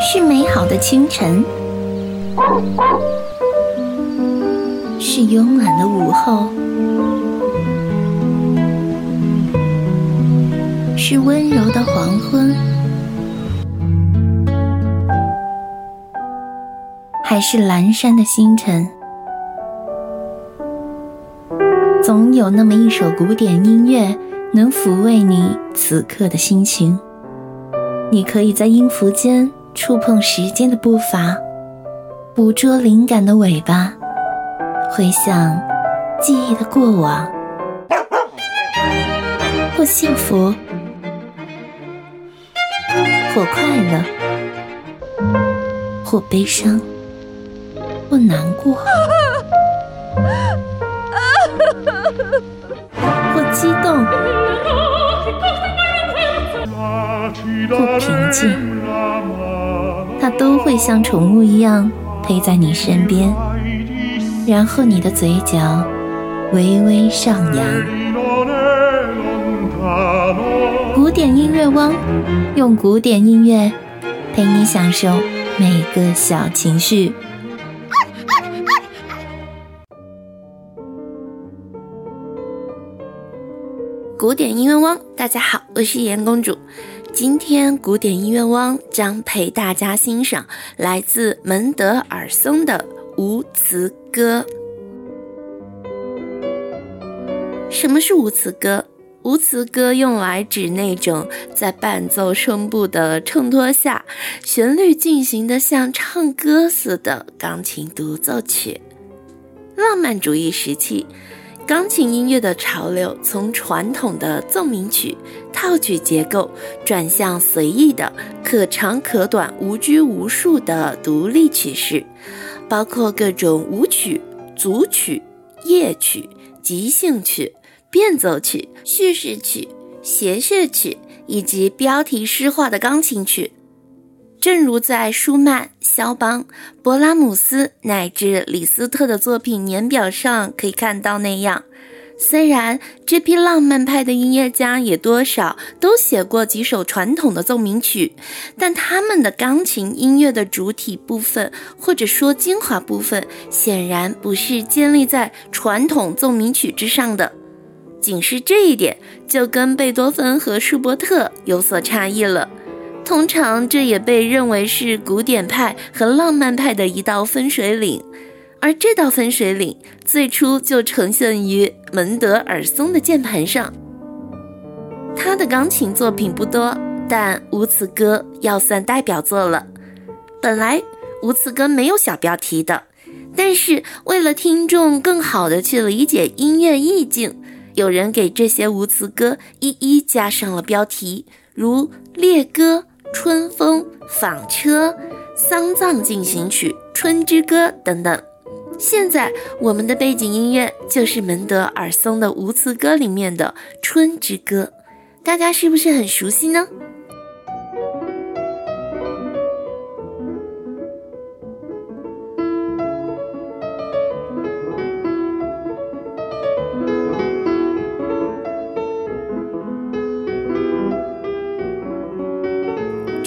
是美好的清晨，是慵懒的午后，是温柔的黄昏，还是阑珊的星辰？总有那么一首古典音乐，能抚慰你此刻的心情。你可以在音符间触碰时间的步伐，捕捉灵感的尾巴，回想记忆的过往，或幸福，或快乐，或悲伤，或难过。或激动，不平静，它都会像宠物一样陪在你身边，然后你的嘴角微微上扬。古典音乐汪，用古典音乐陪你享受每个小情绪。古典音乐汪，大家好，我是颜公主。今天古典音乐汪将陪大家欣赏来自门德尔松的无词歌。什么是无词歌？无词歌用来指那种在伴奏声部的衬托下，旋律进行的像唱歌似的钢琴独奏曲。浪漫主义时期。钢琴音乐的潮流从传统的奏鸣曲、套曲结构转向随意的、可长可短、无拘无束的独立曲式，包括各种舞曲、组曲、夜曲、即兴曲、变奏曲、叙事曲、谐谑曲以及标题诗化的钢琴曲。正如在舒曼、肖邦、勃拉姆斯乃至李斯特的作品年表上可以看到那样，虽然这批浪漫派的音乐家也多少都写过几首传统的奏鸣曲，但他们的钢琴音乐的主体部分或者说精华部分，显然不是建立在传统奏鸣曲之上的。仅是这一点，就跟贝多芬和舒伯特有所差异了。通常，这也被认为是古典派和浪漫派的一道分水岭，而这道分水岭最初就呈现于门德尔松的键盘上。他的钢琴作品不多，但《无词歌》要算代表作了。本来《无词歌》没有小标题的，但是为了听众更好的去理解音乐意境，有人给这些无词歌一一加上了标题，如《猎歌》。春风、纺车、丧葬进行曲、春之歌等等。现在我们的背景音乐就是门德尔松的无词歌里面的春之歌，大家是不是很熟悉呢？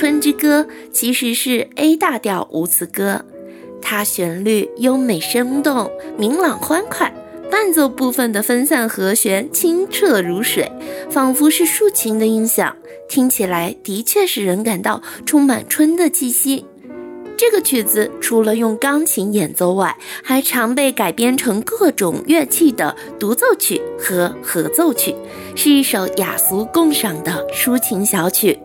春之歌其实是 A 大调无词歌，它旋律优美生动、明朗欢快，伴奏部分的分散和弦清澈如水，仿佛是竖琴的音响，听起来的确使人感到充满春的气息。这个曲子除了用钢琴演奏外，还常被改编成各种乐器的独奏曲和合奏曲，是一首雅俗共赏的抒情小曲。《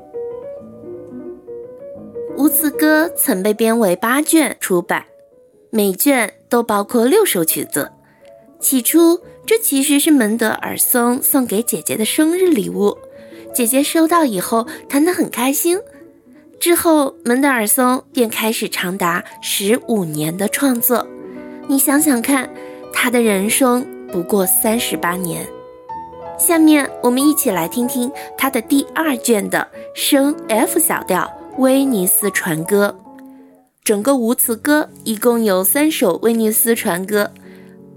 无词歌》曾被编为八卷出版，每卷都包括六首曲子。起初，这其实是门德尔松送给姐姐的生日礼物。姐姐收到以后，弹得很开心。之后，门德尔松便开始长达十五年的创作。你想想看，他的人生不过三十八年。下面，我们一起来听听他的第二卷的升 F 小调。威尼斯船歌，整个无词歌一共有三首威尼斯船歌，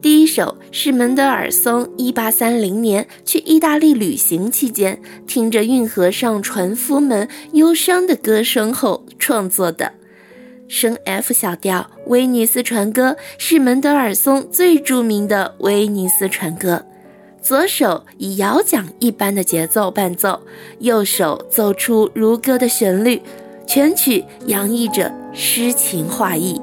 第一首是门德尔松一八三零年去意大利旅行期间，听着运河上船夫们忧伤的歌声后创作的。升 F 小调《威尼斯船歌》是门德尔松最著名的威尼斯船歌。左手以摇桨一般的节奏伴奏，右手奏出如歌的旋律，全曲洋溢着诗情画意。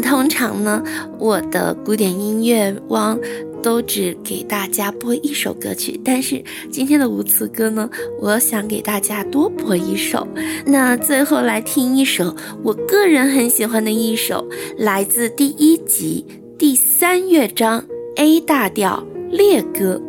通常呢，我的古典音乐汪都只给大家播一首歌曲，但是今天的无词歌呢，我想给大家多播一首。那最后来听一首我个人很喜欢的一首，来自第一集第三乐章 A 大调猎歌。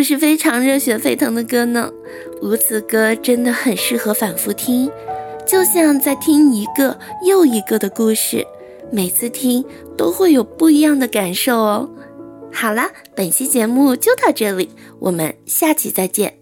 不是非常热血沸腾的歌呢？无词歌真的很适合反复听，就像在听一个又一个的故事，每次听都会有不一样的感受哦。好啦，本期节目就到这里，我们下期再见。